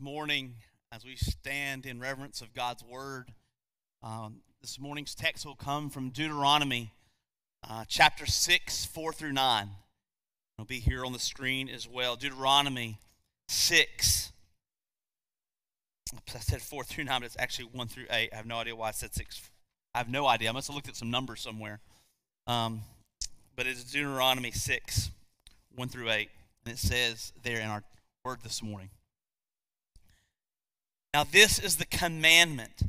morning as we stand in reverence of God's word. Um, this morning's text will come from Deuteronomy uh, chapter 6, 4 through 9. It'll be here on the screen as well. Deuteronomy 6. I said 4 through 9, but it's actually 1 through 8. I have no idea why I said 6. I have no idea. I must have looked at some numbers somewhere. Um, but it's Deuteronomy 6, 1 through 8. And it says there in our word this morning. Now, this is the commandment,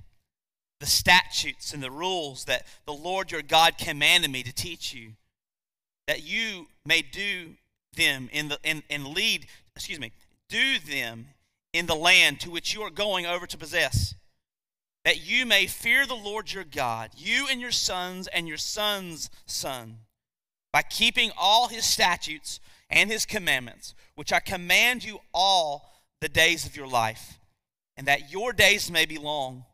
the statutes, and the rules that the Lord your God commanded me to teach you, that you may do them in the in, and lead, excuse me, do them in the land to which you are going over to possess, that you may fear the Lord your God, you and your sons and your sons' son, by keeping all his statutes and his commandments, which I command you all the days of your life and that your days may be long.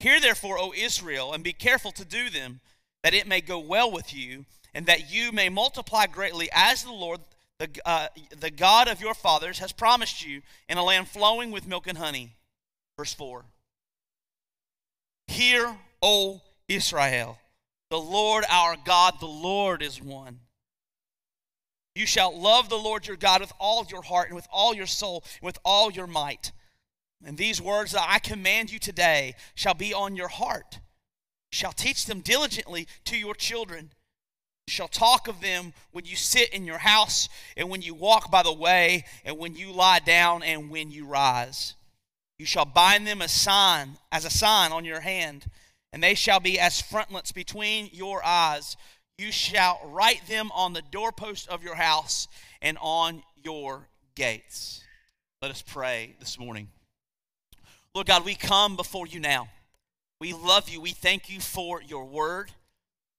Hear therefore, O Israel, and be careful to do them, that it may go well with you, and that you may multiply greatly, as the Lord, the, uh, the God of your fathers, has promised you, in a land flowing with milk and honey. Verse 4. Hear, O Israel, the Lord our God, the Lord is one. You shall love the Lord your God with all your heart and with all your soul, and with all your might. And these words that I command you today shall be on your heart. Shall teach them diligently to your children. Shall talk of them when you sit in your house, and when you walk by the way, and when you lie down, and when you rise. You shall bind them a sign, as a sign on your hand, and they shall be as frontlets between your eyes. You shall write them on the doorpost of your house and on your gates. Let us pray this morning. Lord God, we come before you now. We love you. We thank you for your word.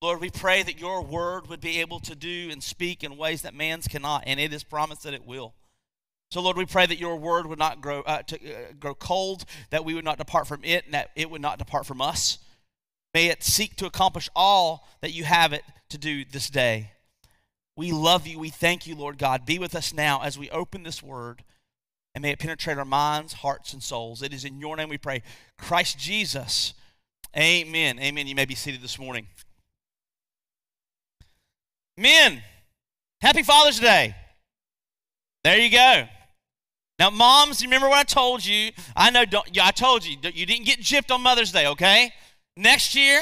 Lord, we pray that your word would be able to do and speak in ways that man's cannot, and it is promised that it will. So, Lord, we pray that your word would not grow, uh, to, uh, grow cold, that we would not depart from it, and that it would not depart from us. May it seek to accomplish all that you have it to do this day. We love you. We thank you, Lord God. Be with us now as we open this word and may it penetrate our minds, hearts, and souls. It is in your name we pray. Christ Jesus. Amen. Amen. You may be seated this morning. Men, happy Father's Day. There you go. Now, moms, remember what I told you? I know. I told you you didn't get gypped on Mother's Day. Okay. Next year,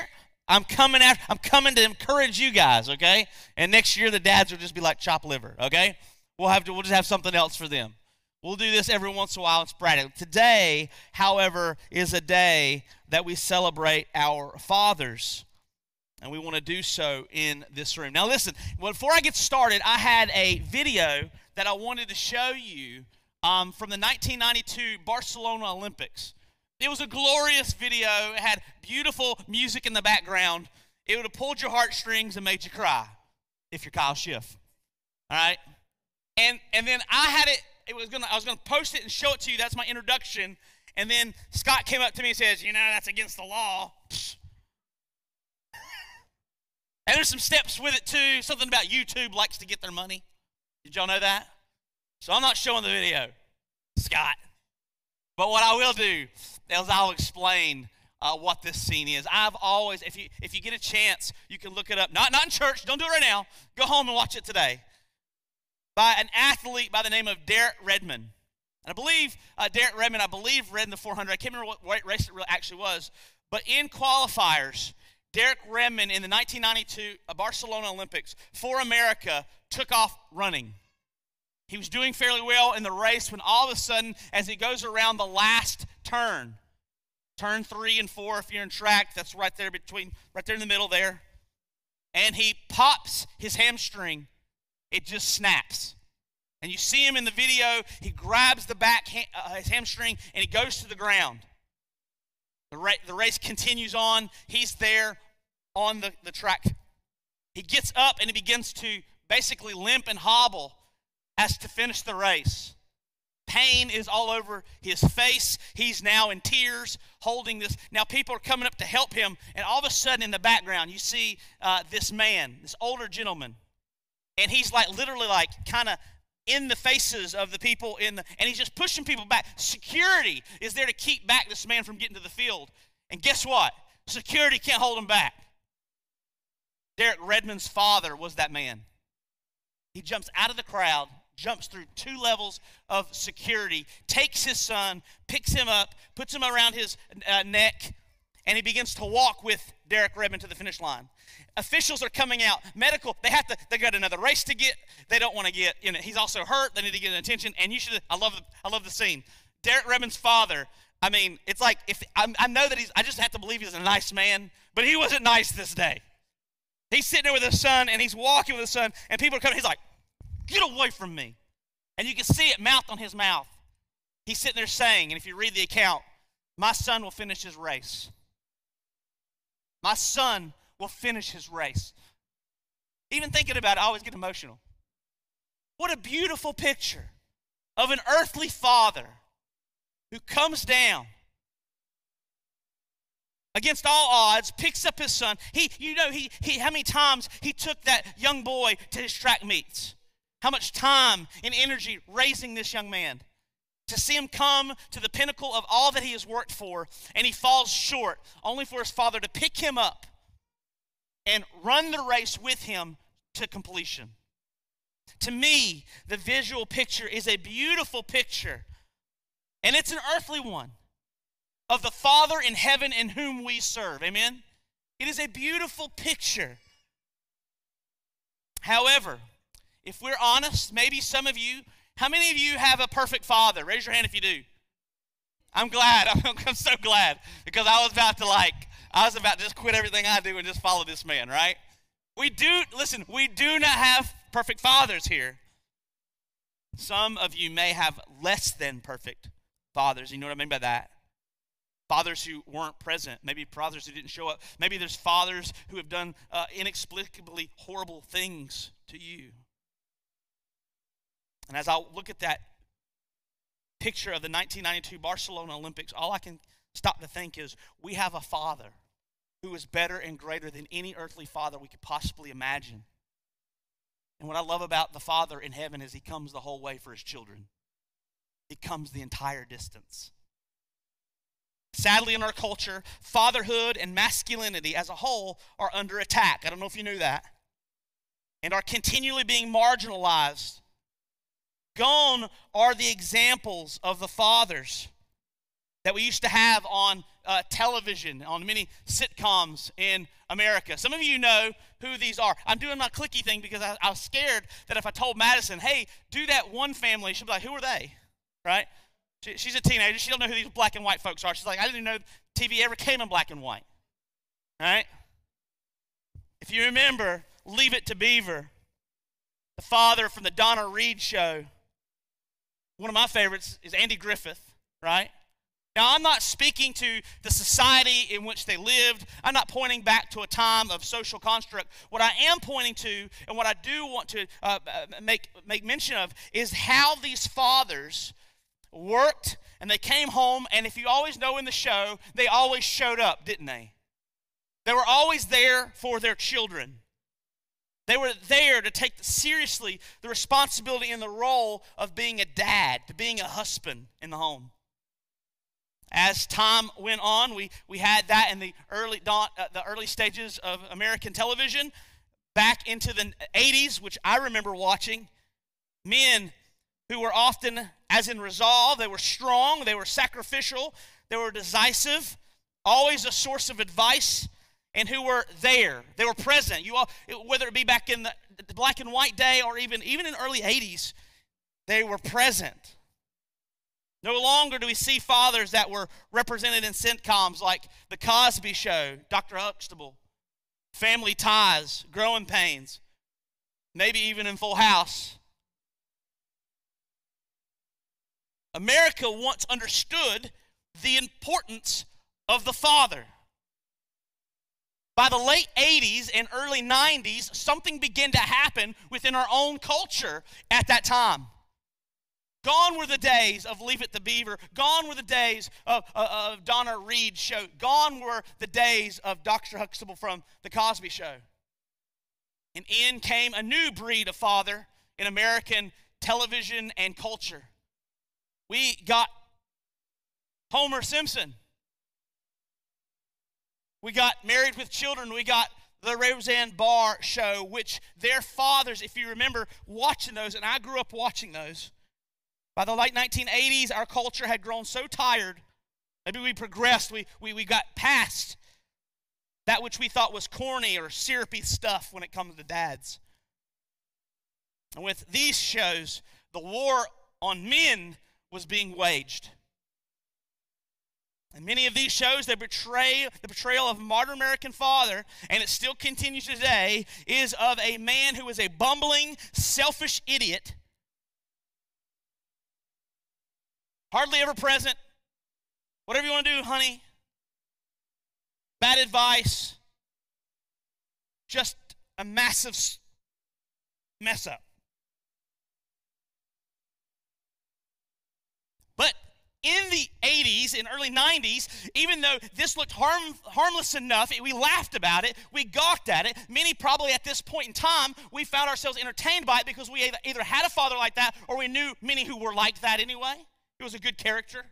I'm coming after. I'm coming to encourage you guys. Okay. And next year, the dads will just be like chop liver. Okay. We'll have to. We'll just have something else for them. We'll do this every once in a while. It's sporadic. Today, however, is a day that we celebrate our fathers. And we want to do so in this room. Now, listen, before I get started, I had a video that I wanted to show you um, from the 1992 Barcelona Olympics. It was a glorious video. It had beautiful music in the background. It would have pulled your heartstrings and made you cry if you're Kyle Schiff. All right? And, and then I had it it was gonna I was gonna post it and show it to you. That's my introduction. And then Scott came up to me and says, you know, that's against the law. and there's some steps with it too. Something about YouTube likes to get their money. Did y'all know that? So I'm not showing the video, Scott. But what I will do is I'll explain uh, what this scene is. I've always, if you if you get a chance, you can look it up. Not not in church. Don't do it right now. Go home and watch it today by an athlete by the name of Derek Redmond. And I believe uh, Derek Redmond, I believe, ran the 400. I can't remember what race it really actually was. But in qualifiers, Derek Redmond in the 1992 uh, Barcelona Olympics for America took off running. He was doing fairly well in the race when all of a sudden, as he goes around the last turn, turn three and four, if you're in track, that's right there between, right there in the middle there, and he pops his hamstring it just snaps. And you see him in the video, he grabs the back, uh, his hamstring, and he goes to the ground. The, ra- the race continues on. He's there on the, the track. He gets up and he begins to basically limp and hobble as to finish the race. Pain is all over his face. He's now in tears holding this. Now, people are coming up to help him, and all of a sudden, in the background, you see uh, this man, this older gentleman and he's like literally like kind of in the faces of the people in the, and he's just pushing people back. Security is there to keep back this man from getting to the field. And guess what? Security can't hold him back. Derek Redmond's father was that man. He jumps out of the crowd, jumps through two levels of security, takes his son, picks him up, puts him around his uh, neck, and he begins to walk with Derek Redmond to the finish line. Officials are coming out. Medical, they have to, they got another race to get. They don't want to get, you know, he's also hurt. They need to get an attention. And you should, I love, I love the scene. Derek Redmond's father, I mean, it's like, if I, I know that he's, I just have to believe he's a nice man, but he wasn't nice this day. He's sitting there with his son and he's walking with his son, and people are coming. He's like, get away from me. And you can see it mouth on his mouth. He's sitting there saying, and if you read the account, my son will finish his race. My son will finish his race. Even thinking about it, I always get emotional. What a beautiful picture of an earthly father who comes down against all odds, picks up his son. He, you know, he, he, how many times he took that young boy to his track meets? How much time and energy raising this young man? To see him come to the pinnacle of all that he has worked for, and he falls short, only for his father to pick him up and run the race with him to completion. To me, the visual picture is a beautiful picture, and it's an earthly one of the Father in heaven in whom we serve. Amen? It is a beautiful picture. However, if we're honest, maybe some of you, how many of you have a perfect father? Raise your hand if you do. I'm glad. I'm, so glad because I was about to like, I was about to just quit everything I do and just follow this man, right? We do, listen, we do not have perfect fathers here. Some of you may have less than perfect fathers. You know what I mean by that? fathers who weren't present, maybe fathers who didn't show up. Maybe there's fathers who have done uh, inexplicably horrible things to you. And as I look at that picture of the 1992 Barcelona Olympics, all I can stop to think is we have a father who is better and greater than any earthly father we could possibly imagine. And what I love about the Father in heaven is he comes the whole way for his children. He comes the entire distance. Sadly, in our culture, fatherhood and masculinity as a whole are under attack. I don't know if you knew that. And are continually being marginalized. Gone are the examples of the fathers that we used to have on uh, television, on many sitcoms in America. Some of you know who these are. I'm doing my clicky thing because I, I was scared that if I told Madison, hey, do that one family, she'd be like, who are they? Right? She, she's a teenager. She don't know who these black and white folks are. She's like, I didn't know TV ever came in black and white. Right? If you remember, Leave It to Beaver, the father from the Donna Reed show. One of my favorites is Andy Griffith, right? Now, I'm not speaking to the society in which they lived. I'm not pointing back to a time of social construct. What I am pointing to, and what I do want to uh, uh make, make mention of, is how these fathers worked, and they came home, and if you always know in the show, they always showed up, didn't they? They were always there for their children. They were there to take seriously the responsibility and the role of being a dad, to being a husband in the home. As time went on, we, we had that in the early, uh, the early stages of American television. Back into the 80s, which I remember watching, men who were often, as in resolve, they were strong, they were sacrificial, they were decisive, always a source of advice, and who were there. They were present. You all, whether it be back in the, black and white day or even even in early 80s, they were present. No longer do we see fathers that were represented in sitcoms like The Cosby Show, Dr. Huxtable, Family Ties, Growing Pains, maybe even in Full House. America once understood the importance of the father. By the late 80s and early 90s, something began to happen within our own culture at that time. Gone were the days of Leave It to Beaver. Gone were the days of, of, of Donna Reed show. Gone were the days of Dr. Huxtable from The Cosby Show. And in came a new breed of father in American television and culture. We got Homer Simpson. We got Married with Children. We got the Roseanne Barr show, which their fathers, if you remember watching those, and I grew up watching those, by the late 1980s, our culture had grown so tired. Maybe we progressed, we, we, we got past that which we thought was corny or syrupy stuff when it comes to dads. And with these shows, the war on men was being waged. And many of these shows, they betray the portrayal of a modern American father, and it still continues today, is of a man who is a bumbling, selfish idiot, hardly ever present. Whatever you want to do, honey. Bad advice. Just a massive mess up. But in the 80s and early 90s, even though this looked harm, harmless enough, we laughed about it, we gawked at it. Many probably at this point in time, we found ourselves entertained by it because we either had a father like that or we knew many who were like that anyway. He was a good character.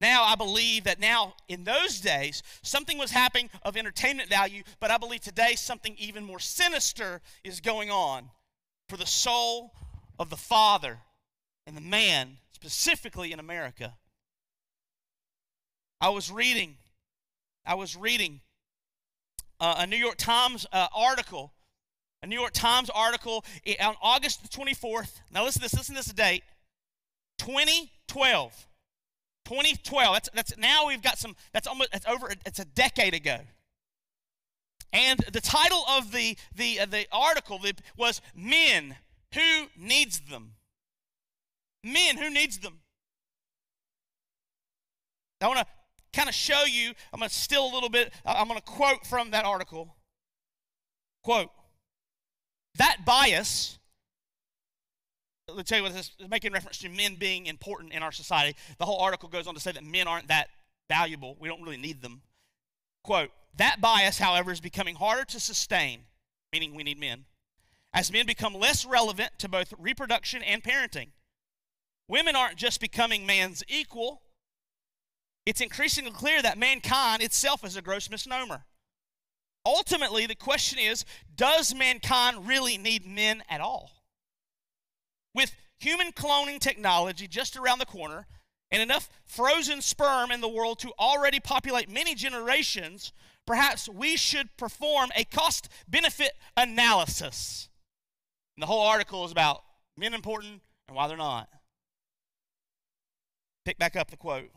Now, I believe that now, in those days, something was happening of entertainment value, but I believe today something even more sinister is going on for the soul of the father and the man specifically in America. I was reading, I was reading uh, a New York Times uh, article, a New York Times article on August the 24th. Now listen to this, listen to this date 2012. 2012. That's, that's now we've got some, that's almost, that's over, it's a decade ago. And the title of the, the, uh, the article was Men Who Needs Them? Men who needs them. I want to kind of show you, I'm going to still a little bit, I'm going to quote from that article. Quote, that bias, let's tell you what this is making reference to men being important in our society. The whole article goes on to say that men aren't that valuable. We don't really need them. Quote, that bias, however, is becoming harder to sustain, meaning we need men, as men become less relevant to both reproduction and parenting. Women aren't just becoming man's equal. It's increasingly clear that mankind itself is a gross misnomer. Ultimately, the question is does mankind really need men at all? With human cloning technology just around the corner and enough frozen sperm in the world to already populate many generations, perhaps we should perform a cost benefit analysis. And the whole article is about men important and why they're not. Pick back up the quote.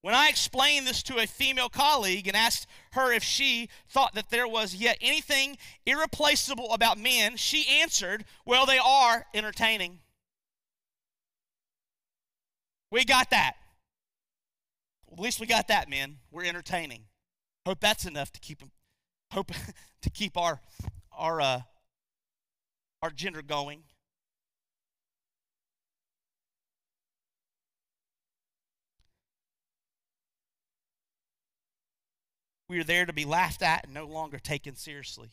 When I explained this to a female colleague and asked her if she thought that there was yet anything irreplaceable about men, she answered, Well, they are entertaining. We got that. At least we got that, men. We're entertaining. Hope that's enough to keep hope to keep our our uh, our gender going. We are there to be laughed at and no longer taken seriously.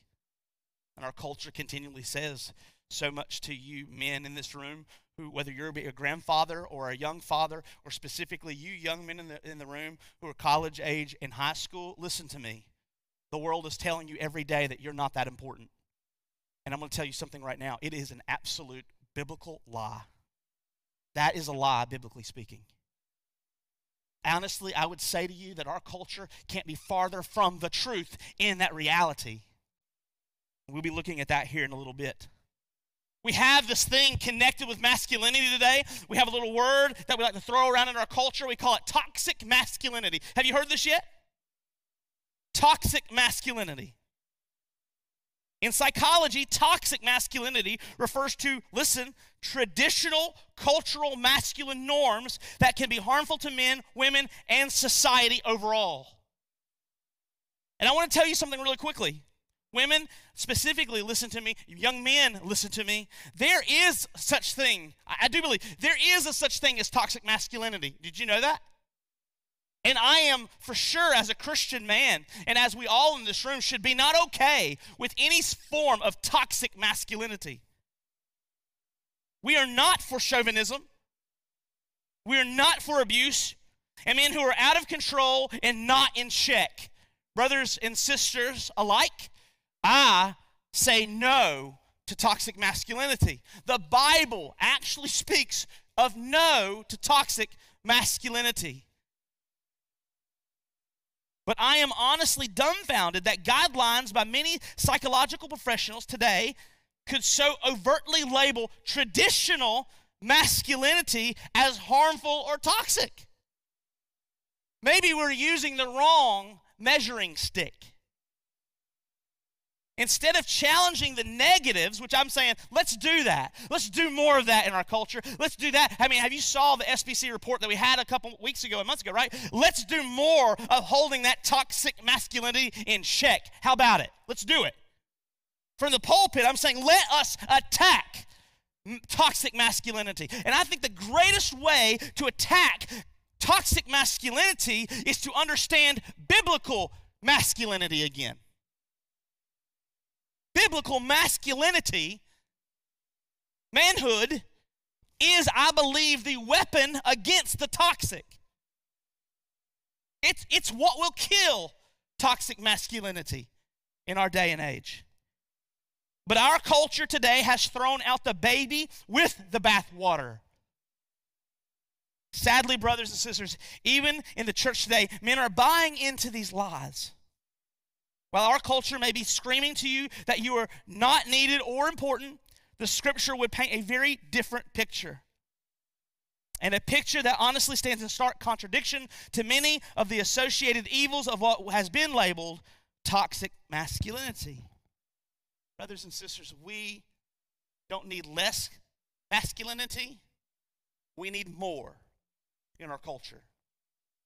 And our culture continually says so much to you men in this room who whether you're a grandfather or a young father or specifically you young men in the in the room who are college age in high school listen to me. The world is telling you every day that you're not that important. And i'm going to tell you something right now. It is an absolute biblical lie. That is a lie biblically speaking honestly, I would say to you that our culture can't be farther from the truth in that reality. We'll be looking at that here in a little bit. We have this thing connected with masculinity today. We have a little word that we like to throw around in our culture. We call it toxic masculinity. Have you heard this yet? Toxic masculinity. In psychology, toxic masculinity refers to, listen, traditional cultural masculine norms that can be harmful to men, women, and society overall. And I want to tell you something really quickly. Women, specifically, listen to me. Young men, listen to me. There is such thing. I do believe there is a such thing as toxic masculinity. Did you know that? And I am for sure, as a Christian man, and as we all in this room, should be not okay with any form of toxic masculinity. We are not for chauvinism. We are not for abuse. And men who are out of control and not in check. Brothers and sisters alike, I say no to toxic masculinity. The Bible actually speaks of no to toxic masculinity. But I am honestly dumbfounded that guidelines by many psychological professionals today could so overtly label traditional masculinity as harmful or toxic. Maybe we're using the wrong measuring stick. Instead of challenging the negatives, which I'm saying, let's do that. Let's do more of that in our culture. Let's do that. I mean, have you saw the SBC report that we had a couple weeks ago, and months ago, right? Let's do more of holding that toxic masculinity in check. How about it? Let's do it. From the pulpit, I'm saying, let us attack toxic masculinity. And I think the greatest way to attack toxic masculinity is to understand biblical masculinity again biblical masculinity, manhood, is, I believe, the weapon against the toxic. It's, it's what will kill toxic masculinity in our day and age. But our culture today has thrown out the baby with the bathwater. Sadly, brothers and sisters, even in the church today, men are buying into these lies. While our culture may be screaming to you that you are not needed or important, the scripture would paint a very different picture. And a picture that honestly stands in stark contradiction to many of the associated evils of what has been labeled toxic masculinity. Brothers and sisters, we don't need less masculinity, we need more in our culture.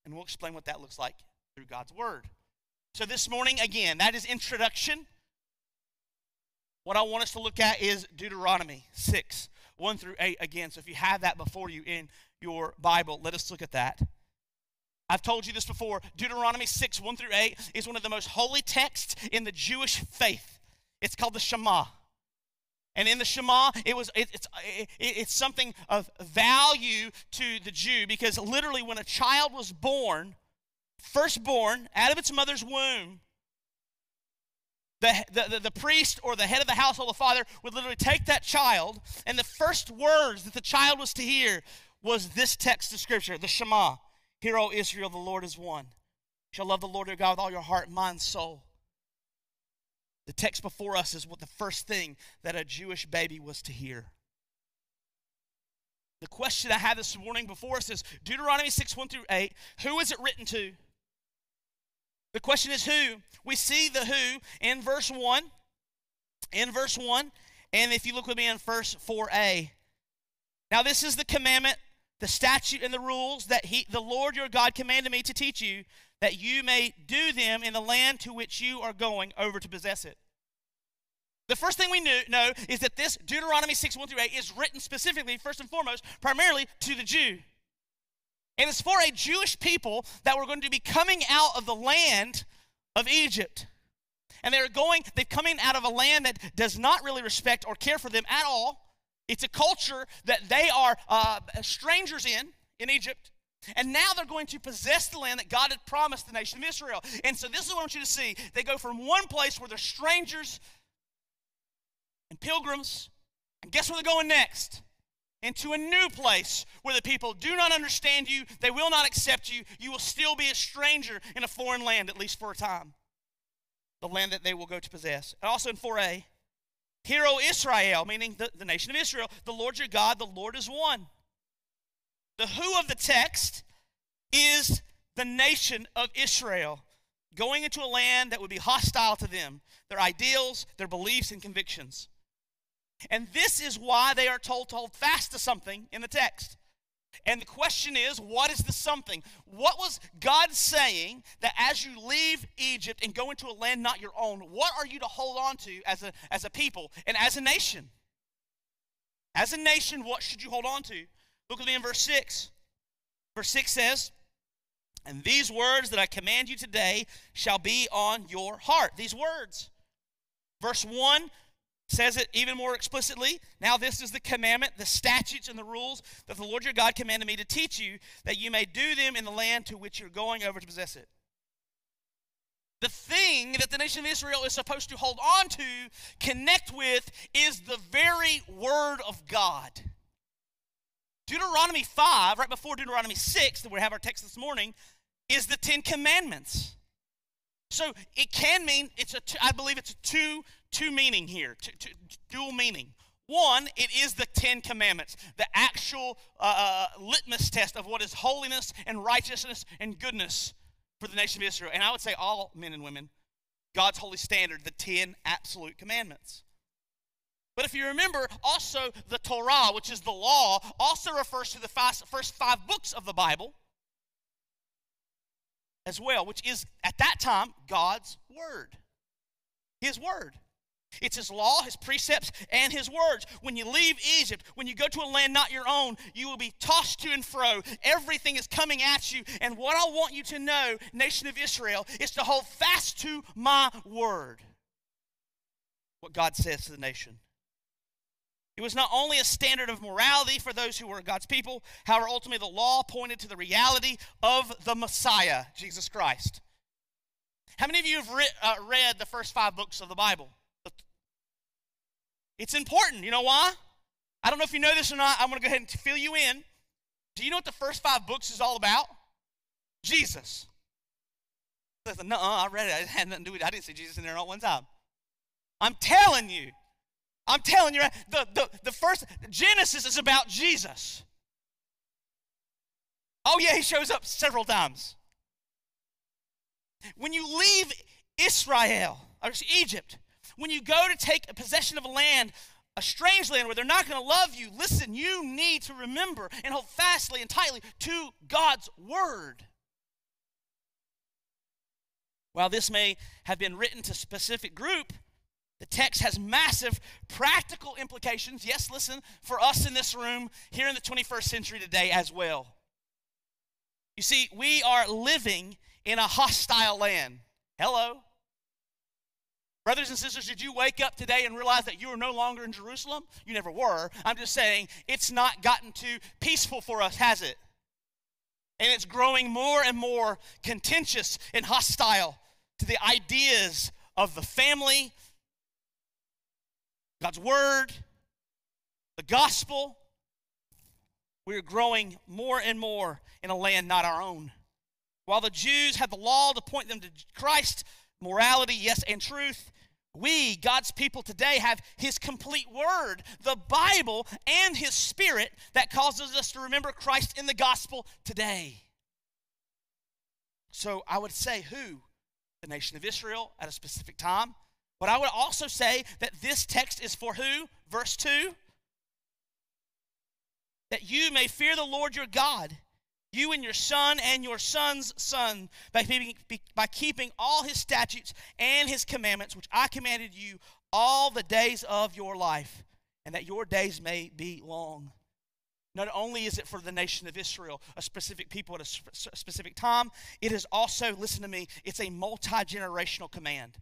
And we'll explain what that looks like through God's Word. So, this morning, again, that is introduction. What I want us to look at is Deuteronomy 6, 1 through 8 again. So, if you have that before you in your Bible, let us look at that. I've told you this before. Deuteronomy 6, 1 through 8 is one of the most holy texts in the Jewish faith. It's called the Shema. And in the Shema, it was it, it's it, it's something of value to the Jew because literally when a child was born, firstborn out of its mother's womb, the, the, the, priest or the head of the household, the father, would literally take that child, and the first words that the child was to hear was this text of Scripture, the Shema. Hear, O Israel, the Lord is one. You shall love the Lord your God with all your heart, mind, soul. The text before us is what the first thing that a Jewish baby was to hear. The question I have this morning before us is Deuteronomy 6 1 through 8. Who is it written to? The question is who? We see the who in verse 1. In verse 1. And if you look with me in verse 4a. Now, this is the commandment, the statute, and the rules that he, the Lord your God commanded me to teach you, that you may do them in the land to which you are going over to possess it. The first thing we know is that this Deuteronomy 6 1 through 8 is written specifically, first and foremost, primarily to the Jew. And it's for a Jewish people that were going to be coming out of the land of Egypt. And they're going, they're coming out of a land that does not really respect or care for them at all. It's a culture that they are uh, strangers in, in Egypt. And now they're going to possess the land that God had promised the nation of Israel. And so this is what I want you to see. They go from one place where they're strangers and pilgrims, and guess where they're going next? Into a new place where the people do not understand you, they will not accept you, you will still be a stranger in a foreign land, at least for a time. The land that they will go to possess. And also in 4a, Hear, O Israel, meaning the, the nation of Israel, the Lord your God, the Lord is one. The who of the text is the nation of Israel going into a land that would be hostile to them, their ideals, their beliefs, and convictions. And this is why they are told to hold fast to something in the text. And the question is, what is the something? What was God saying that as you leave Egypt and go into a land not your own, what are you to hold on to as a, as a people and as a nation? As a nation, what should you hold on to? Look at me in verse 6. Verse 6 says, And these words that I command you today shall be on your heart. These words. Verse 1 says it even more explicitly. Now, this is the commandment, the statutes, and the rules that the Lord your God commanded me to teach you, that you may do them in the land to which you're going over to possess it. The thing that the nation of Israel is supposed to hold on to, connect with, is the very word of God. Deuteronomy 5, right before Deuteronomy 6, that we have our text this morning, is the Ten Commandments. So it can mean it's a. I believe it's a two two meaning here, two, two, dual meaning. One, it is the Ten Commandments, the actual uh, uh, litmus test of what is holiness and righteousness and goodness for the nation of Israel. And I would say all men and women, God's holy standard, the Ten Absolute Commandments. But if you remember, also the Torah, which is the law, also refers to the first five books of the Bible as well, which is at that time God's Word. His Word. It's His law, His precepts, and His words. When you leave Egypt, when you go to a land not your own, you will be tossed to and fro. Everything is coming at you. And what I want you to know, nation of Israel, is to hold fast to my word. What God says to the nation. It was not only a standard of morality for those who were God's people, however, ultimately the law pointed to the reality of the Messiah, Jesus Christ. How many of you have re- uh, read the first five books of the Bible? It's important. You know why? I don't know if you know this or not. I'm going to go ahead and fill you in. Do you know what the first five books is all about? Jesus. No, I read it. I had nothing to do with it. I didn't see Jesus in there not one time. I'm telling you, I'm telling you, the, the, the first Genesis is about Jesus. Oh, yeah, he shows up several times. When you leave Israel, or Egypt, when you go to take possession of a land, a strange land where they're not going to love you, listen, you need to remember and hold fastly and tightly to God's word. While this may have been written to a specific group, the text has massive practical implications, yes, listen, for us in this room here in the 21st century today as well. You see, we are living in a hostile land. Hello. Brothers and sisters, did you wake up today and realize that you are no longer in Jerusalem? You never were. I'm just saying it's not gotten too peaceful for us, has it? And it's growing more and more contentious and hostile to the ideas of the family, God's Word, the gospel, we're growing more and more in a land not our own. While the Jews had the law to point them to Christ, morality, yes, and truth, we, God's people today, have His complete Word, the Bible, and His Spirit that causes us to remember Christ in the gospel today. So I would say, who? The nation of Israel at a specific time but I would also say that this text is for who? Verse 2 that you may fear the Lord your God, you and your son and your son's son, by keeping, by keeping all his statutes and his commandments, which I commanded you all the days of your life, and that your days may be long. Not only is it for the nation of Israel, a specific people at a specific time, it is also, listen to me, it's a multi generational command.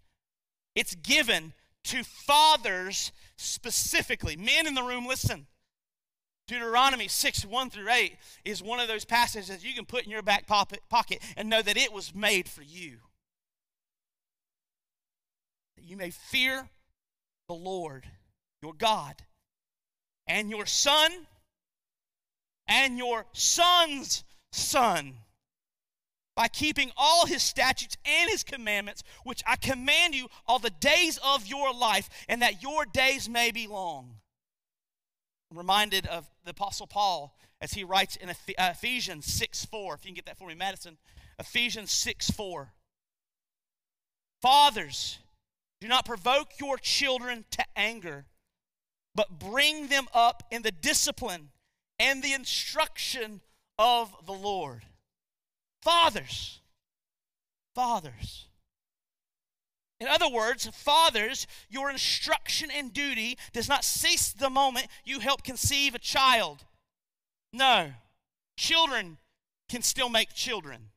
It's given to fathers specifically. Men in the room, listen. Deuteronomy 6, 1 through 8 is one of those passages that you can put in your back pocket and know that it was made for you. That you may fear the Lord your God and your son and your son's son by keeping all his statutes and his commandments, which I command you all the days of your life, and that your days may be long. I'm reminded of the Apostle Paul as he writes in uh, Ephesians 6 4. If you can get that for me, Madison. Ephesians 6 4. Fathers, do not provoke your children to anger, but bring them up in the discipline and the instruction of the Lord. Fathers. Fathers. In other words, fathers, your instruction and duty does not cease the moment you help conceive a child. No, children can still make children.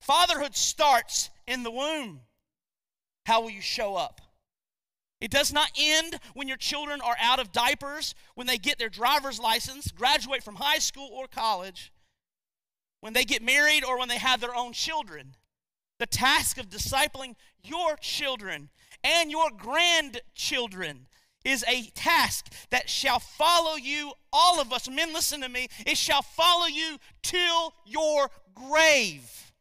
Fatherhood starts in the womb. How will you show up? It does not end when your children are out of diapers, when they get their driver's license, graduate from high school or college, when they get married, or when they have their own children. The task of discipling your children and your grandchildren is a task that shall follow you, all of us. Men, listen to me. It shall follow you till your grave.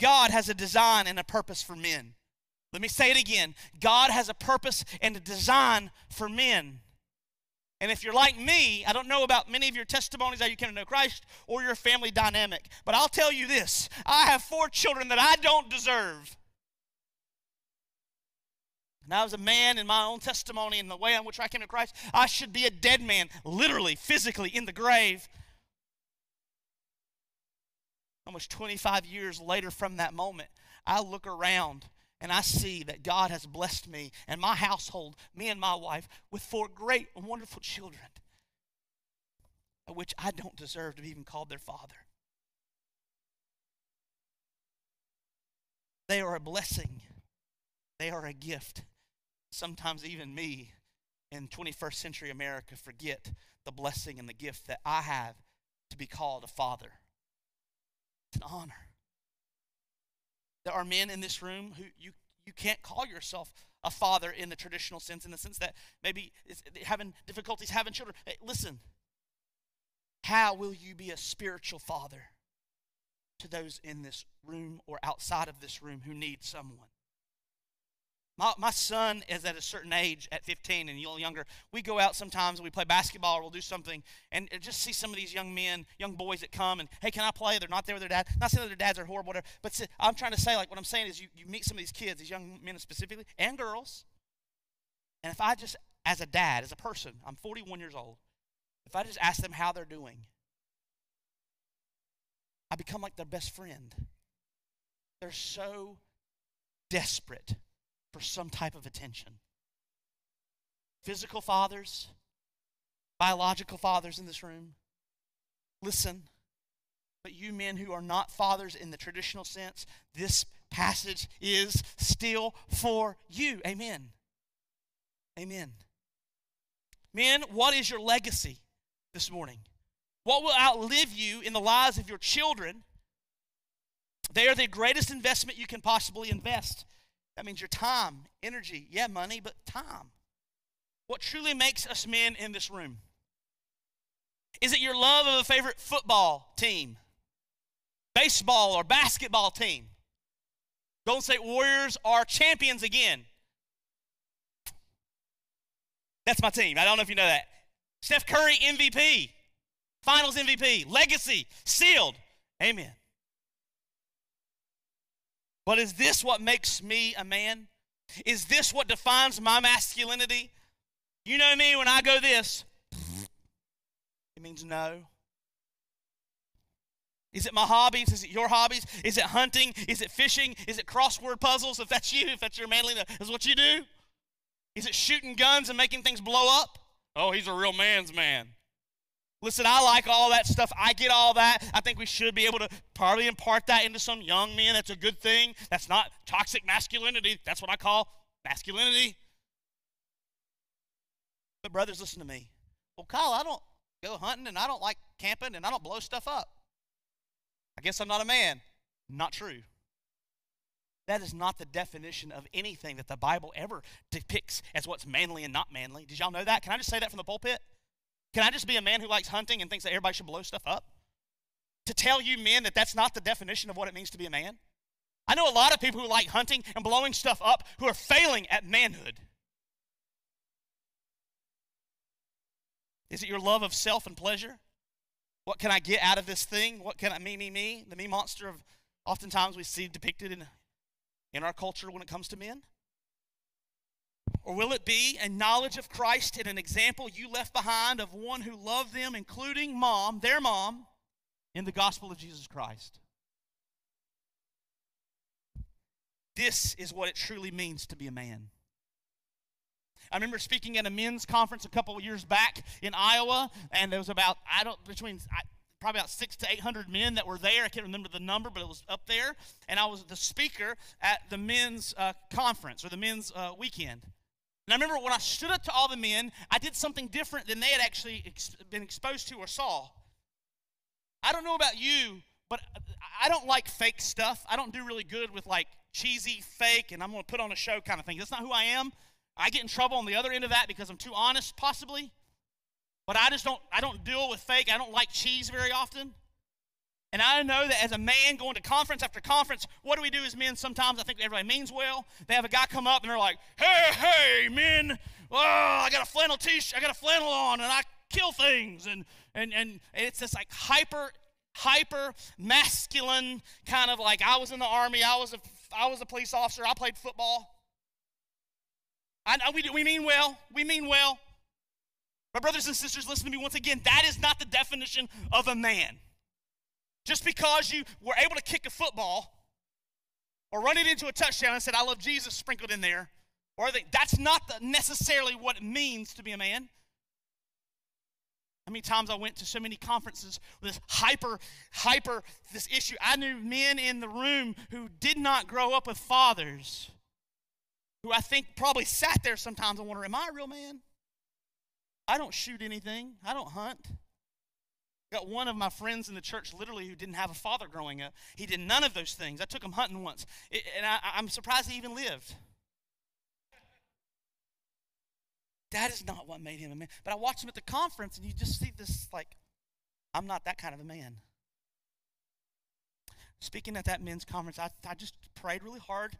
God has a design and a purpose for men. Let me say it again God has a purpose and a design for men. And if you're like me, I don't know about many of your testimonies how you came to know Christ or your family dynamic, but I'll tell you this I have four children that I don't deserve. And I was a man in my own testimony and the way in which I came to Christ, I should be a dead man, literally, physically, in the grave. Almost 25 years later from that moment, I look around and I see that God has blessed me and my household, me and my wife, with four great and wonderful children, of which I don't deserve to be even called their father. They are a blessing, they are a gift. Sometimes, even me in 21st century America forget the blessing and the gift that I have to be called a father. It's an honor. There are men in this room who you, you can't call yourself a father in the traditional sense, in the sense that maybe having difficulties having children. Hey, listen, how will you be a spiritual father to those in this room or outside of this room who need someone? My, my son is at a certain age, at 15 and younger. We go out sometimes and we play basketball or we'll do something and just see some of these young men, young boys that come and, hey, can I play? They're not there with their dad. Not saying that their dads are horrible, whatever. But see, I'm trying to say, like, what I'm saying is you, you meet some of these kids, these young men specifically, and girls. And if I just, as a dad, as a person, I'm 41 years old, if I just ask them how they're doing, I become like their best friend. They're so desperate for some type of attention. Physical fathers, biological fathers in this room, listen. But you men who are not fathers in the traditional sense, this passage is still for you. Amen. Amen. Men, what is your legacy this morning? What will outlive you in the lives of your children? They are the greatest investment you can possibly invest. That means your time, energy, yeah, money, but time. What truly makes us men in this room? Is it your love of a favorite football team, baseball, or basketball team? Golden State Warriors are champions again. That's my team. I don't know if you know that. Steph Curry, MVP, finals MVP, legacy, sealed. Amen. But is this what makes me a man? Is this what defines my masculinity? You know me, when I go this, it means no. Is it my hobbies? Is it your hobbies? Is it hunting? Is it fishing? Is it crossword puzzles? If that's you, if that's your manliness, is what you do? Is it shooting guns and making things blow up? Oh, he's a real man's man. Listen, I like all that stuff. I get all that. I think we should be able to probably impart that into some young men. That's a good thing. That's not toxic masculinity. That's what I call masculinity. But, brothers, listen to me. Well, Kyle, I don't go hunting and I don't like camping and I don't blow stuff up. I guess I'm not a man. Not true. That is not the definition of anything that the Bible ever depicts as what's manly and not manly. Did y'all know that? Can I just say that from the pulpit? Can I just be a man who likes hunting and thinks that everybody should blow stuff up? To tell you men that that's not the definition of what it means to be a man? I know a lot of people who like hunting and blowing stuff up who are failing at manhood. Is it your love of self and pleasure? What can I get out of this thing? What can I, me, me, me? The me monster of oftentimes we see depicted in, in our culture when it comes to men? Or will it be a knowledge of Christ and an example you left behind of one who loved them, including mom, their mom, in the gospel of Jesus Christ? This is what it truly means to be a man. I remember speaking at a men's conference a couple years back in Iowa, and there was about, I don't, between probably about six to eight hundred men that were there. I can't remember the number, but it was up there. And I was the speaker at the men's uh, conference or the men's uh, weekend. And I remember when I stood up to all the men, I did something different than they had actually ex- been exposed to or saw. I don't know about you, but I don't like fake stuff. I don't do really good with like cheesy, fake, and I'm going to put on a show kind of thing. That's not who I am. I get in trouble on the other end of that because I'm too honest, possibly. But I just don't I don't deal with fake. I don't like cheese very often. And I know that as a man going to conference after conference, what do we do as men sometimes? I think everybody means well. They have a guy come up and they're like, hey, hey, men, oh, I got a flannel t-shirt, I got a flannel on, and I kill things. And, and, and it's this like hyper, hyper masculine kind of like I was in the army, I was a, I was a police officer, I played football. I, we, we mean well, we mean well. My brothers and sisters, listen to me once again. That is not the definition of a man. Just because you were able to kick a football or run it into a touchdown and said, I love Jesus sprinkled in there, or they, that's not the, necessarily what it means to be a man. How many times I went to so many conferences with this hyper, hyper, this issue. I knew men in the room who did not grow up with fathers, who I think probably sat there sometimes and wonder, Am I a real man? I don't shoot anything, I don't hunt. Got one of my friends in the church literally who didn't have a father growing up. He did none of those things. I took him hunting once, it, and I, I'm surprised he even lived. That is not what made him a man. But I watched him at the conference, and you just see this like, I'm not that kind of a man. Speaking at that men's conference, I, I just prayed really hard,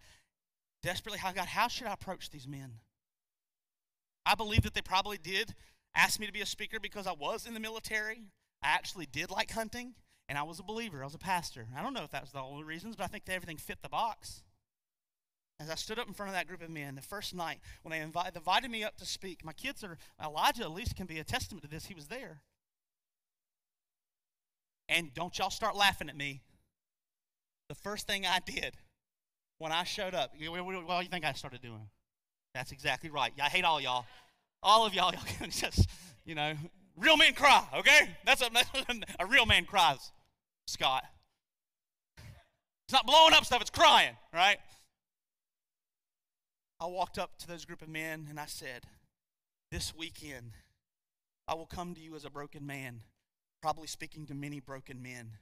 desperately, how God, how should I approach these men? I believe that they probably did ask me to be a speaker because I was in the military. I actually did like hunting, and I was a believer. I was a pastor. I don't know if that was the only reasons, but I think everything fit the box. As I stood up in front of that group of men the first night when they invited, invited me up to speak, my kids are, Elijah at least can be a testament to this. He was there. And don't y'all start laughing at me. The first thing I did when I showed up, what do you think I started doing? That's exactly right. I hate all y'all. All of y'all, y'all can just, you know, real men cry, okay? That's a, a real man cries, Scott. It's not blowing up stuff, it's crying, right? I walked up to those group of men and I said, This weekend, I will come to you as a broken man, probably speaking to many broken men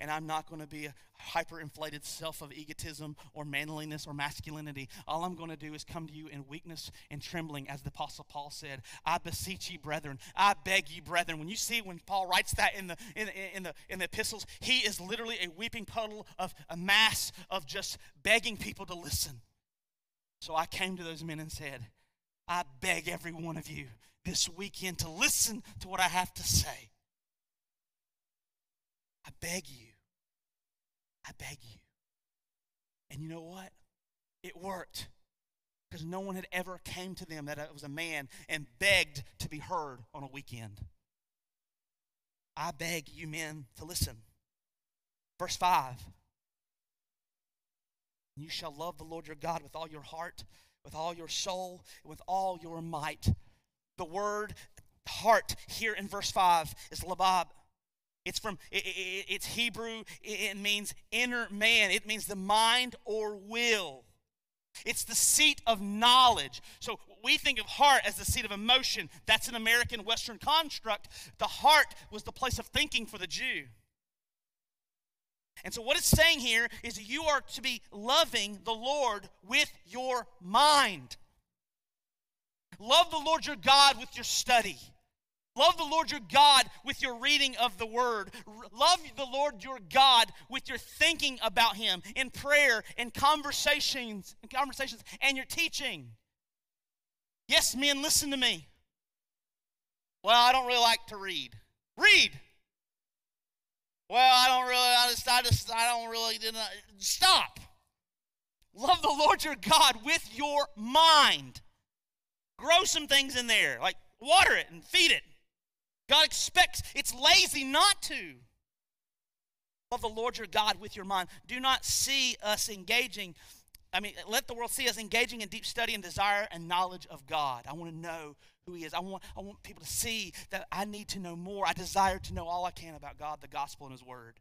and I'm not going to be a hyperinflated self of egotism or manliness or masculinity. All I'm going to do is come to you in weakness and trembling, as the Apostle Paul said. I beseech ye, brethren. I beg ye, brethren. When you see when Paul writes that in the in, in the in the epistles, he is literally a weeping puddle of a mass of just begging people to listen. So I came to those men and said, I beg every one of you this weekend to listen to what I have to say. I beg you. I beg you. And you know what? It worked. Because no one had ever came to them that it was a man and begged to be heard on a weekend. I beg you men to listen. Verse 5. You shall love the Lord your God with all your heart, with all your soul, with all your might. The word heart here in verse 5 is labab. It's from it, it, it's Hebrew. It means inner man. It means the mind or will. It's the seat of knowledge. So we think of heart as the seat of emotion. That's an American Western construct. The heart was the place of thinking for the Jew. And so, what it's saying here is you are to be loving the Lord with your mind. Love the Lord your God with your study. Love the Lord your God with your reading of the word. Love the Lord your God with your thinking about him in prayer and conversations, and conversations and your teaching. Yes, men, listen to me. Well, I don't really like to read. Read. Well, I don't really, I just, I just, I don't really, didn't, stop. Love the Lord your God with your mind. Grow some things in there, like water it and feed it. God expects, it's lazy not to. Love the Lord your God with your mind. Do not see us engaging, I mean, let the world see us engaging in deep study and desire and knowledge of God. I want to know who He is. I want, I want people to see that I need to know more. I desire to know all I can about God, the gospel, and His Word.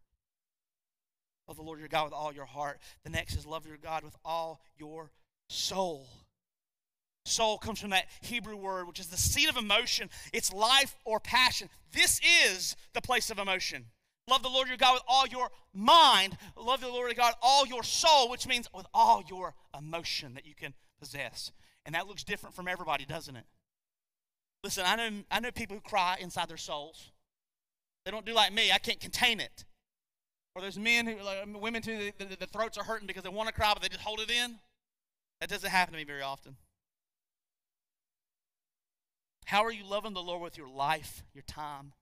Love the Lord your God with all your heart. The next is love your God with all your soul. Soul comes from that Hebrew word, which is the seat of emotion. It's life or passion. This is the place of emotion. Love the Lord your God with all your mind. Love the Lord your God all your soul, which means with all your emotion that you can possess. And that looks different from everybody, doesn't it? Listen, I know, I know people who cry inside their souls. They don't do like me. I can't contain it. Or there's men who, like, women too, the, the, the throats are hurting because they want to cry, but they just hold it in. That doesn't happen to me very often. How are you loving the Lord with your life, your time?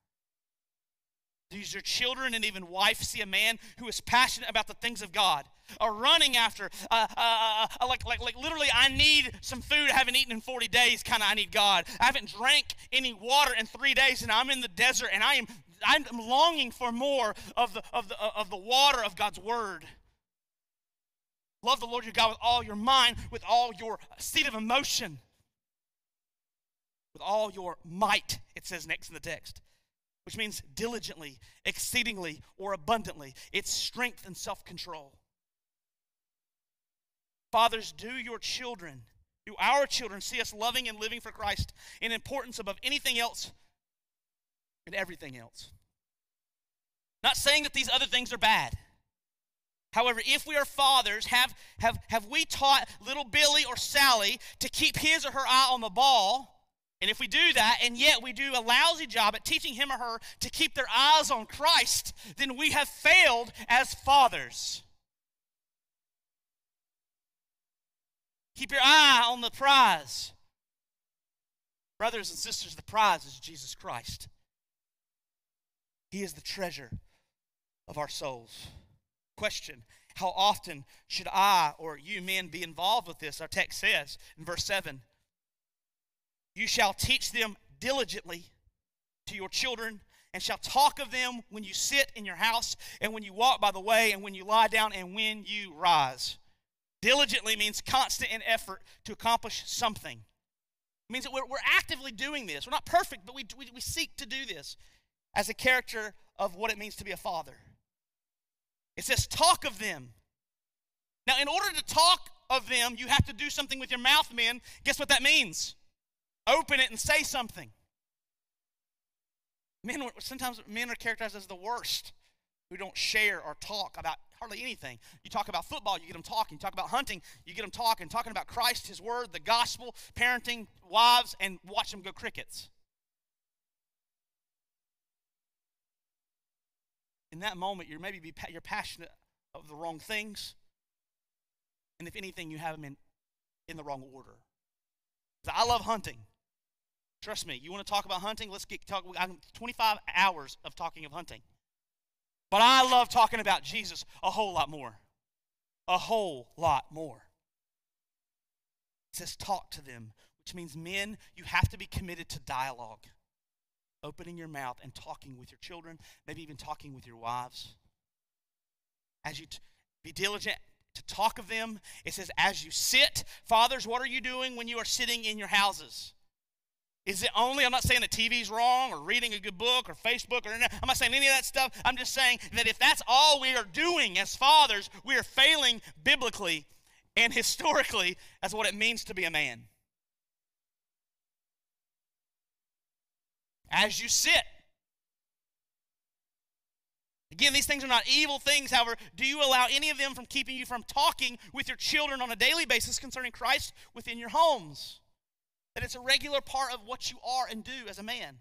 Does your children and even wife see a man who is passionate about the things of God, are running after, uh, uh, uh, uh, like, like, like literally, I need some food I haven't eaten in 40 days, kind of, I need God. I haven't drank any water in three days, and I'm in the desert, and I am I'm longing for more of the, of the, of the water of God's word. Love the Lord your God with all your mind, with all your seat of emotion, with all your might, it says next in the text, which means diligently, exceedingly, or abundantly. It's strength and self control. Fathers, do your children, do our children see us loving and living for Christ in importance above anything else and everything else. Not saying that these other things are bad. However, if we are fathers, have, have, have we taught little Billy or Sally to keep his or her eye on the ball? And if we do that, and yet we do a lousy job at teaching him or her to keep their eyes on Christ, then we have failed as fathers. Keep your eye on the prize. Brothers and sisters, the prize is Jesus Christ. He is the treasure of our souls. Question How often should I or you men be involved with this? Our text says in verse 7 You shall teach them diligently to your children and shall talk of them when you sit in your house and when you walk by the way and when you lie down and when you rise. Diligently means constant in effort to accomplish something. It means that we're, we're actively doing this. We're not perfect, but we, we, we seek to do this as a character of what it means to be a father. It says, talk of them. Now, in order to talk of them, you have to do something with your mouth, men. Guess what that means? Open it and say something. Men, sometimes men are characterized as the worst who don't share or talk about hardly anything. You talk about football, you get them talking. You talk about hunting, you get them talking. Talking about Christ, His Word, the gospel, parenting, wives, and watch them go crickets. in that moment, you're maybe be, you're passionate of the wrong things. And if anything, you have them in, in the wrong order. I love hunting. Trust me, you want to talk about hunting? Let's get talk. I'm 25 hours of talking of hunting. But I love talking about Jesus a whole lot more. A whole lot more. It says talk to them, which means men, you have to be committed to dialogue opening your mouth and talking with your children, maybe even talking with your wives. As you t- be diligent to talk of them, it says, as you sit, fathers, what are you doing when you are sitting in your houses? Is it only, I'm not saying the TV's wrong or reading a good book or Facebook or I'm not saying any of that stuff. I'm just saying that if that's all we are doing as fathers, we are failing biblically and historically as what it means to be a man. as you sit. Again, these things are not evil things. However, do you allow any of them from keeping you from talking with your children on a daily basis concerning Christ within your homes? That it's a regular part of what you are and do as a man.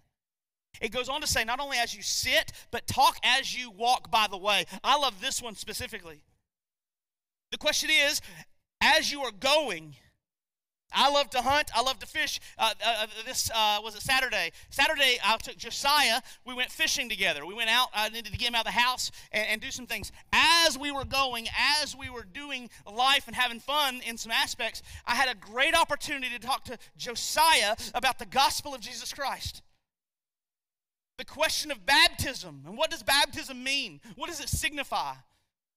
It goes on to say, not only as you sit, but talk as you walk by the way. I love this one specifically. The question is, as you are going, I love to hunt. I love to fish. Uh, uh, uh, this uh, was it Saturday. Saturday, I took Josiah. We went fishing together. We went out. I needed to get him out of the house and, and do some things. As we were going, as we were doing life and having fun in some aspects, I had a great opportunity to talk to Josiah about the gospel of Jesus Christ. The question of baptism and what does baptism mean? What does it signify?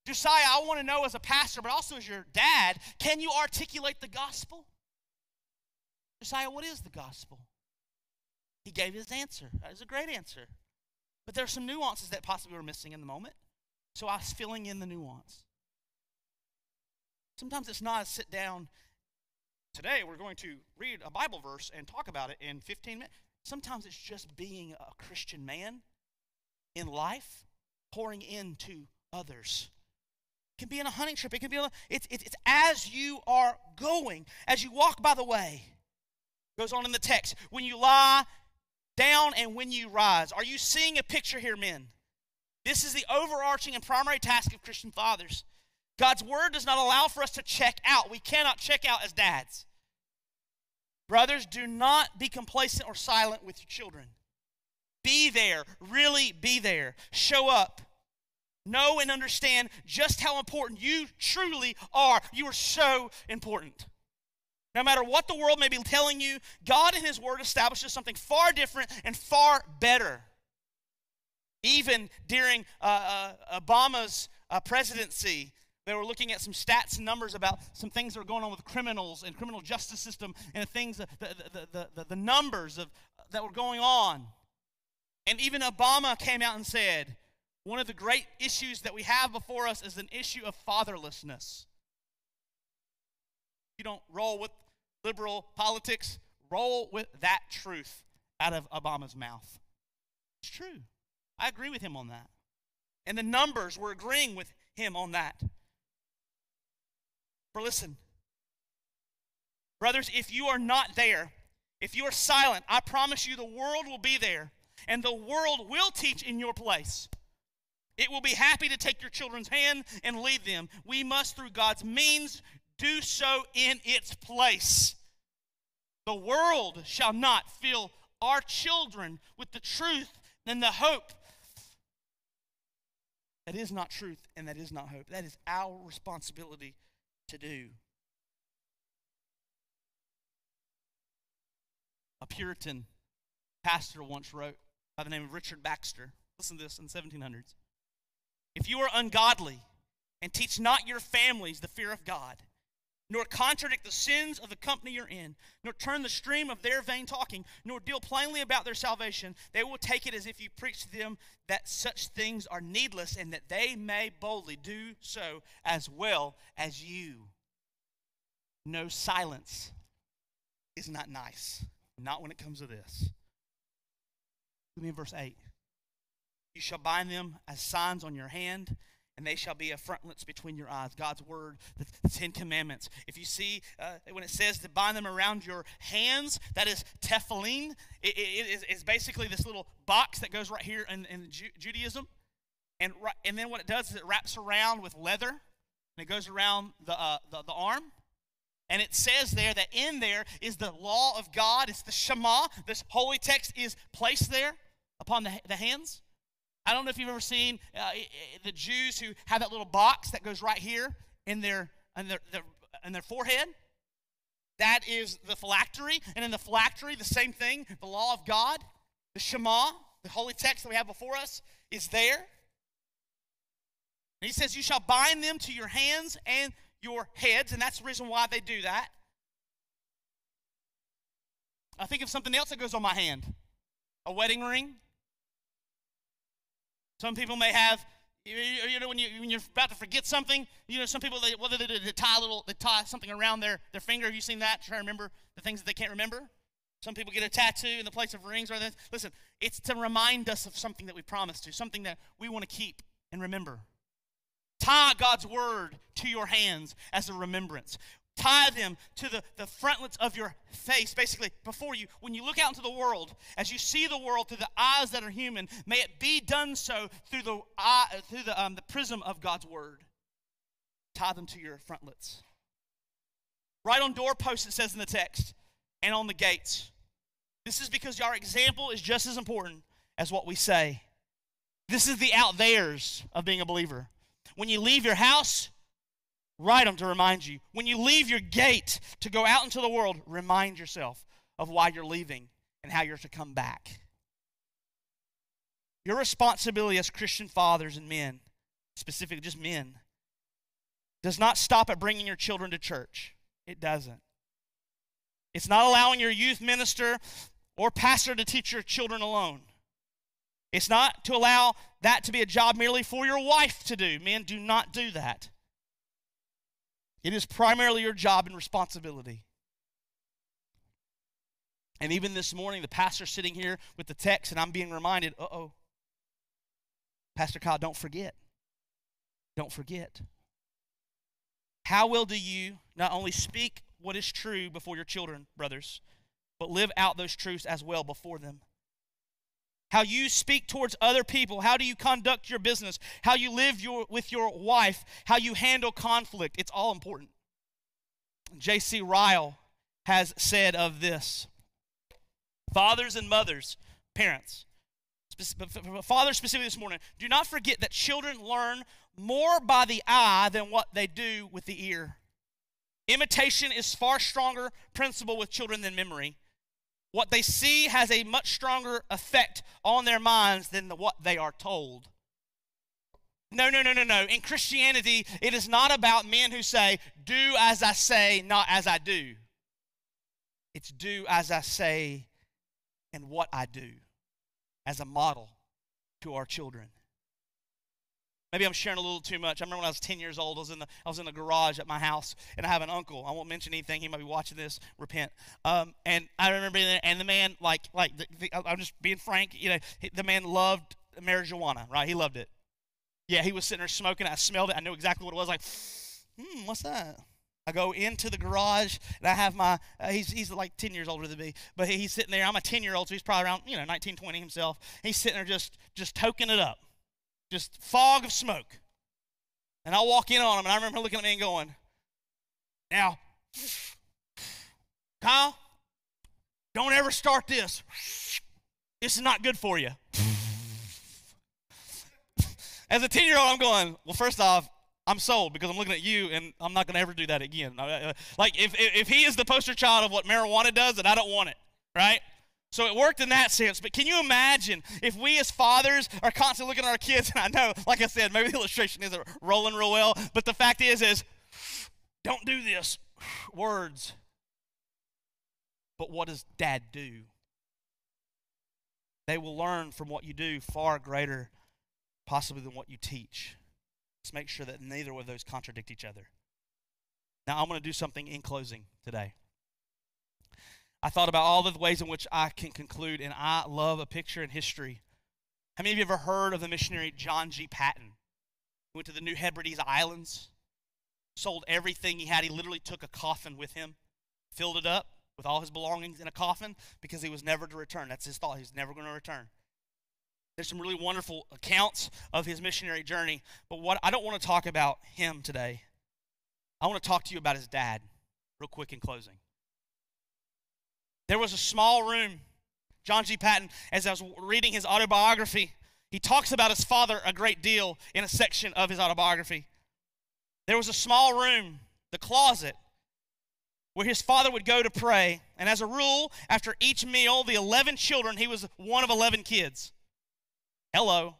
Josiah, I want to know as a pastor, but also as your dad, can you articulate the gospel? Josiah, what is the gospel? He gave his answer. That is a great answer. But there are some nuances that possibly were missing in the moment. So I was filling in the nuance. Sometimes it's not a sit down. Today we're going to read a Bible verse and talk about it in 15 minutes. Sometimes it's just being a Christian man in life, pouring into others. It can be in a hunting trip. It can be, a, it's, it's, it's as you are going, as you walk by the way. Goes on in the text. When you lie down and when you rise. Are you seeing a picture here, men? This is the overarching and primary task of Christian fathers. God's word does not allow for us to check out. We cannot check out as dads. Brothers, do not be complacent or silent with your children. Be there, really be there. Show up. Know and understand just how important you truly are. You are so important. No matter what the world may be telling you, God in His Word establishes something far different and far better. Even during uh, uh, Obama's uh, presidency, they were looking at some stats and numbers about some things that were going on with criminals and criminal justice system and things, the, the, the, the, the numbers of, that were going on. And even Obama came out and said, one of the great issues that we have before us is an issue of fatherlessness. You don't roll with liberal politics, roll with that truth out of Obama's mouth. It's true. I agree with him on that. And the numbers, we're agreeing with him on that. For listen, brothers, if you are not there, if you are silent, I promise you the world will be there, and the world will teach in your place. It will be happy to take your children's hand and lead them. We must, through God's means, do so in its place. The world shall not fill our children with the truth and the hope. That is not truth and that is not hope. That is our responsibility to do. A Puritan pastor once wrote by the name of Richard Baxter. Listen to this in the 1700s. If you are ungodly and teach not your families the fear of God, nor contradict the sins of the company you're in, nor turn the stream of their vain talking, nor deal plainly about their salvation, they will take it as if you preach to them that such things are needless and that they may boldly do so as well as you. No silence is not nice, not when it comes to this. Look at me in verse 8. You shall bind them as signs on your hand and they shall be a frontlets between your eyes. God's word, the, Ten Commandments. If you see uh, when it says to bind them around your hands, that is tefillin. it, it, it is basically this little box that goes right here in, in Ju- Judaism. And, and then what it does is it wraps around with leather, and it goes around the, uh, the, the arm. And it says there that in there is the law of God. It's the Shema. This holy text is placed there upon the, the hands. I don't know if you've ever seen uh, the Jews who have that little box that goes right here in their, in their, their, in their forehead. That is the phylactery. And in the phylactery, the same thing, the law of God, the Shema, the holy text that we have before us, is there. And he says, You shall bind them to your hands and your heads. And that's the reason why they do that. I think of something else that goes on my hand a wedding ring. Some people may have, you know, when, you, when you're about to forget something, you know, some people, they, whether they, they tie a little, they tie something around their, their finger. Have you seen that? Try to remember the things that they can't remember. Some people get a tattoo in the place of rings or. Listen, it's to remind us of something that we promised to, something that we want to keep and remember. Tie God's word to your hands as a remembrance tie them to the, the frontlets of your face, basically, before you. When you look out into the world, as you see the world through the eyes that are human, may it be done so through the, eye, through the, um, the prism of God's word. Tie them to your frontlets. Write on doorposts, it says in the text, and on the gates. This is because our example is just as important as what we say. This is the out there's of being a believer. When you leave your house, Write them to remind you. When you leave your gate to go out into the world, remind yourself of why you're leaving and how you're to come back. Your responsibility as Christian fathers and men, specifically just men, does not stop at bringing your children to church. It doesn't. It's not allowing your youth minister or pastor to teach your children alone. It's not to allow that to be a job merely for your wife to do. Men, do not do that. It is primarily your job and responsibility. And even this morning, the pastor sitting here with the text, and I'm being reminded, uh oh, Pastor Kyle, don't forget. Don't forget. How well do you not only speak what is true before your children, brothers, but live out those truths as well before them? How you speak towards other people, how do you conduct your business, how you live your, with your wife, how you handle conflict, it's all important. J.C. Ryle has said of this Fathers and mothers, parents, fathers specifically this morning, do not forget that children learn more by the eye than what they do with the ear. Imitation is far stronger principle with children than memory. What they see has a much stronger effect on their minds than the, what they are told. No, no, no, no, no. In Christianity, it is not about men who say, Do as I say, not as I do. It's do as I say and what I do as a model to our children. Maybe I'm sharing a little too much. I remember when I was 10 years old, I was in the, I was in the garage at my house, and I have an uncle. I won't mention anything. He might be watching this. Repent. Um, and I remember being there, and the man, like, like the, the, I'm just being frank, you know, the man loved marijuana, right? He loved it. Yeah, he was sitting there smoking. I smelled it. I knew exactly what it was. Like, hmm, what's that? I go into the garage and I have my, uh, he's, he's like 10 years older than me, but he's sitting there. I'm a 10 year old, so he's probably around, you know, 19, 20 himself. He's sitting there just, just toking it up just fog of smoke. And I walk in on him, and I remember looking at me and going, Now, Kyle, don't ever start this. This is not good for you. As a 10 year old, I'm going, Well, first off, I'm sold because I'm looking at you and I'm not going to ever do that again. Like, if, if he is the poster child of what marijuana does, then I don't want it, right? So it worked in that sense. But can you imagine if we as fathers are constantly looking at our kids? And I know, like I said, maybe the illustration isn't rolling real well, but the fact is, is don't do this. Words. But what does dad do? They will learn from what you do far greater, possibly, than what you teach. Let's make sure that neither of those contradict each other. Now, I'm going to do something in closing today. I thought about all the ways in which I can conclude, and I love a picture in history. How many of you ever heard of the missionary John G. Paton? He went to the New Hebrides Islands, sold everything he had. He literally took a coffin with him, filled it up with all his belongings in a coffin because he was never to return. That's his thought. He's never going to return. There's some really wonderful accounts of his missionary journey, but what I don't want to talk about him today. I want to talk to you about his dad, real quick in closing. There was a small room. John G. Paton, as I was reading his autobiography, he talks about his father a great deal in a section of his autobiography. There was a small room, the closet, where his father would go to pray. And as a rule, after each meal, the 11 children, he was one of 11 kids. Hello.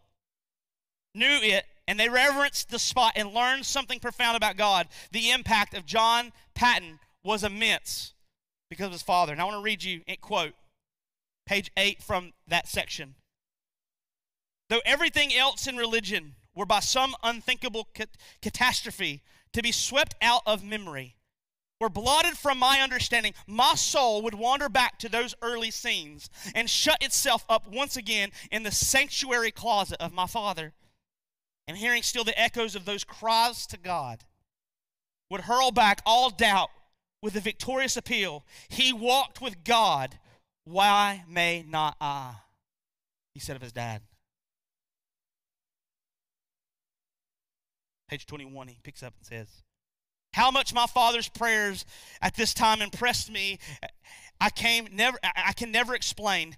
Knew it, and they reverenced the spot and learned something profound about God. The impact of John Paton was immense because of his father. And I want to read you a quote, page 8 from that section. Though everything else in religion were by some unthinkable cat- catastrophe to be swept out of memory, were blotted from my understanding, my soul would wander back to those early scenes and shut itself up once again in the sanctuary closet of my father. And hearing still the echoes of those cries to God, would hurl back all doubt with a victorious appeal. He walked with God. Why may not I? He said of his dad. Page 21, he picks up and says, How much my father's prayers at this time impressed me, I came never I can never explain,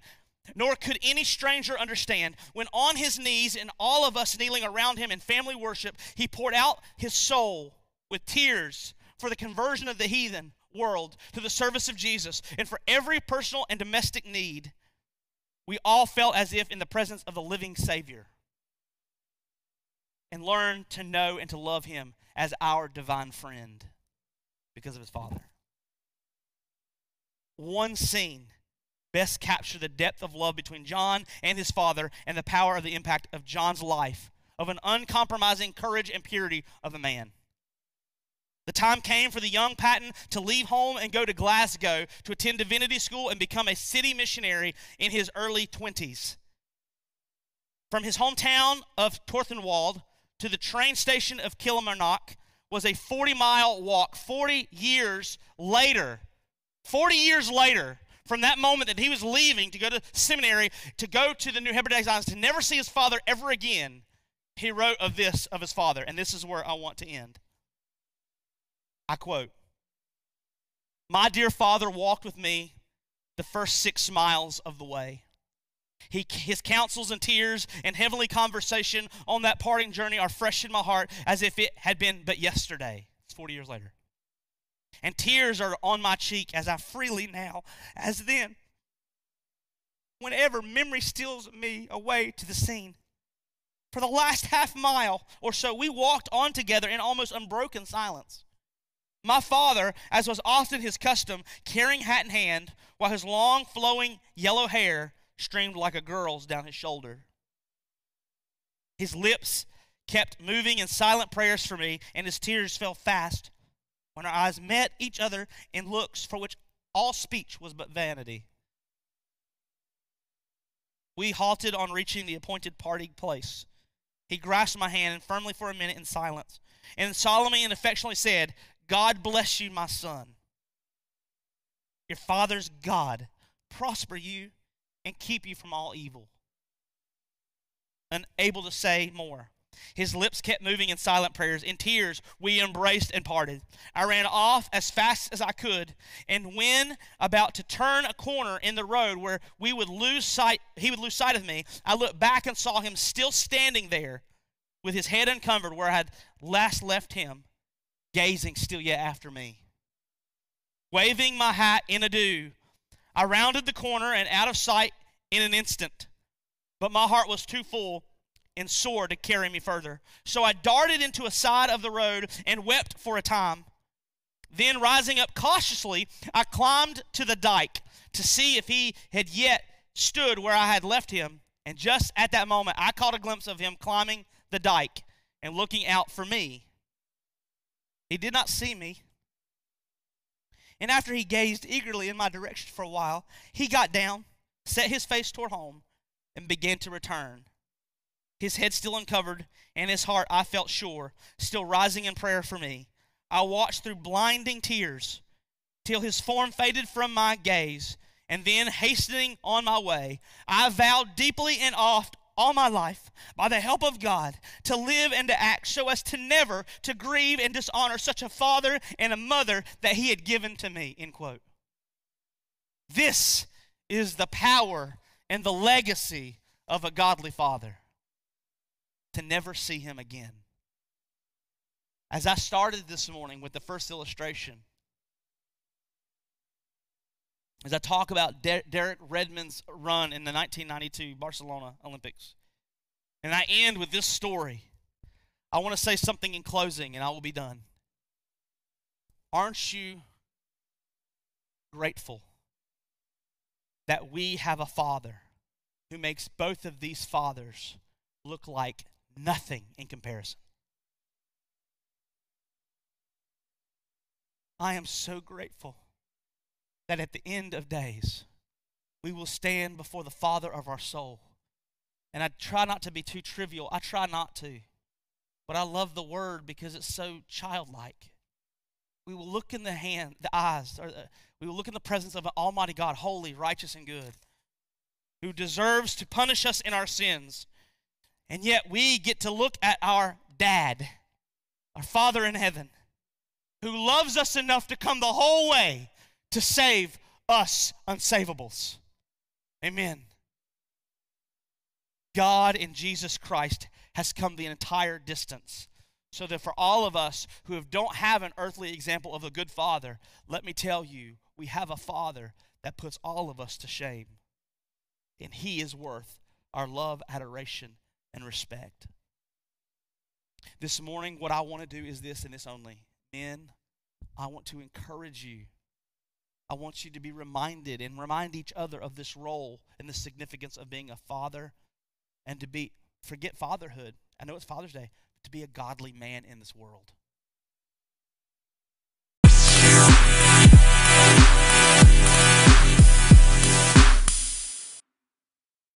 nor could any stranger understand. When on his knees and all of us kneeling around him in family worship, he poured out his soul with tears for the conversion of the heathen world to the service of Jesus and for every personal and domestic need, we all felt as if in the presence of the living Savior and learned to know and to love Him as our divine friend because of His Father. One scene best capture the depth of love between John and his father and the power of the impact of John's life, of an uncompromising courage and purity of a man. The time came for the young Paton to leave home and go to Glasgow to attend divinity school and become a city missionary in his early 20s. From his hometown of Torthorwald to the train station of Kilmarnock was a 40 mile walk. 40 years later, 40 years later, from that moment that he was leaving to go to seminary, to go to the New Hebrides Islands, to never see his father ever again, he wrote of this of his father. And this is where I want to end. I quote My dear father walked with me the first six miles of the way. He, his counsels and tears and heavenly conversation on that parting journey are fresh in my heart as if it had been but yesterday. It's 40 years later. And tears are on my cheek as I freely now, as then. Whenever memory steals me away to the scene. For the last half mile or so, we walked on together in almost unbroken silence. My father, as was often his custom, carrying hat in hand, while his long flowing yellow hair streamed like a girl's down his shoulder. His lips kept moving in silent prayers for me, and his tears fell fast when our eyes met each other in looks for which all speech was but vanity. We halted on reaching the appointed parting place. He grasped my hand and firmly for a minute in silence, and solemnly and affectionately said, God bless you, my son. Your father's God prosper you and keep you from all evil. Unable to say more. His lips kept moving in silent prayers. In tears, we embraced and parted. I ran off as fast as I could, and when about to turn a corner in the road where we would lose sight, he would lose sight of me, I looked back and saw him still standing there with his head uncovered where I had last left him, gazing still yet after me. Waving my hat in adieu, I rounded the corner and out of sight in an instant. But my heart was too full and sore to carry me further. So I darted into a side of the road and wept for a time. Then, rising up cautiously, I climbed to the dike to see if he had yet stood where I had left him. And just at that moment, I caught a glimpse of him climbing the dike and looking out for me. He did not see me. And after he gazed eagerly in my direction for a while, he got down, set his face toward home, and began to return his head still uncovered, and his heart, I felt sure, still rising in prayer for me. I watched through blinding tears till his form faded from my gaze, and then, hastening on my way, I vowed deeply and oft all my life, by the help of God, to live and to act so as to never to grieve and dishonor such a father and a mother that he had given to me. End quote. This is the power and the legacy of a godly father to never see him again. As I started this morning with the first illustration, as I talk about Der- Derek Redmond's run in the 1992 Barcelona Olympics, and I end with this story, I want to say something in closing and I will be done. Aren't you grateful that we have a father who makes both of these fathers look like nothing in comparison. I am so grateful that at the end of days, we will stand before the Father of our soul. And I try not to be too trivial. I try not to. But I love the word because it's so childlike. We will look in the hand, the eyes, or the, we will look in the presence of an almighty God, holy, righteous, and good, who deserves to punish us in our sins and yet we get to look at our dad, our Father in heaven, who loves us enough to come the whole way to save us unsavables. Amen. God in Jesus Christ has come the entire distance. So that for all of us who don't have an earthly example of a good father, let me tell you, we have a father that puts all of us to shame. And he is worth our love, adoration, and respect. This morning, what I want to do is this and this only. Men, I want to encourage you. I want you to be reminded and remind each other of this role and the significance of being a father and to be, forget fatherhood. I know it's Father's Day, to be a godly man in this world.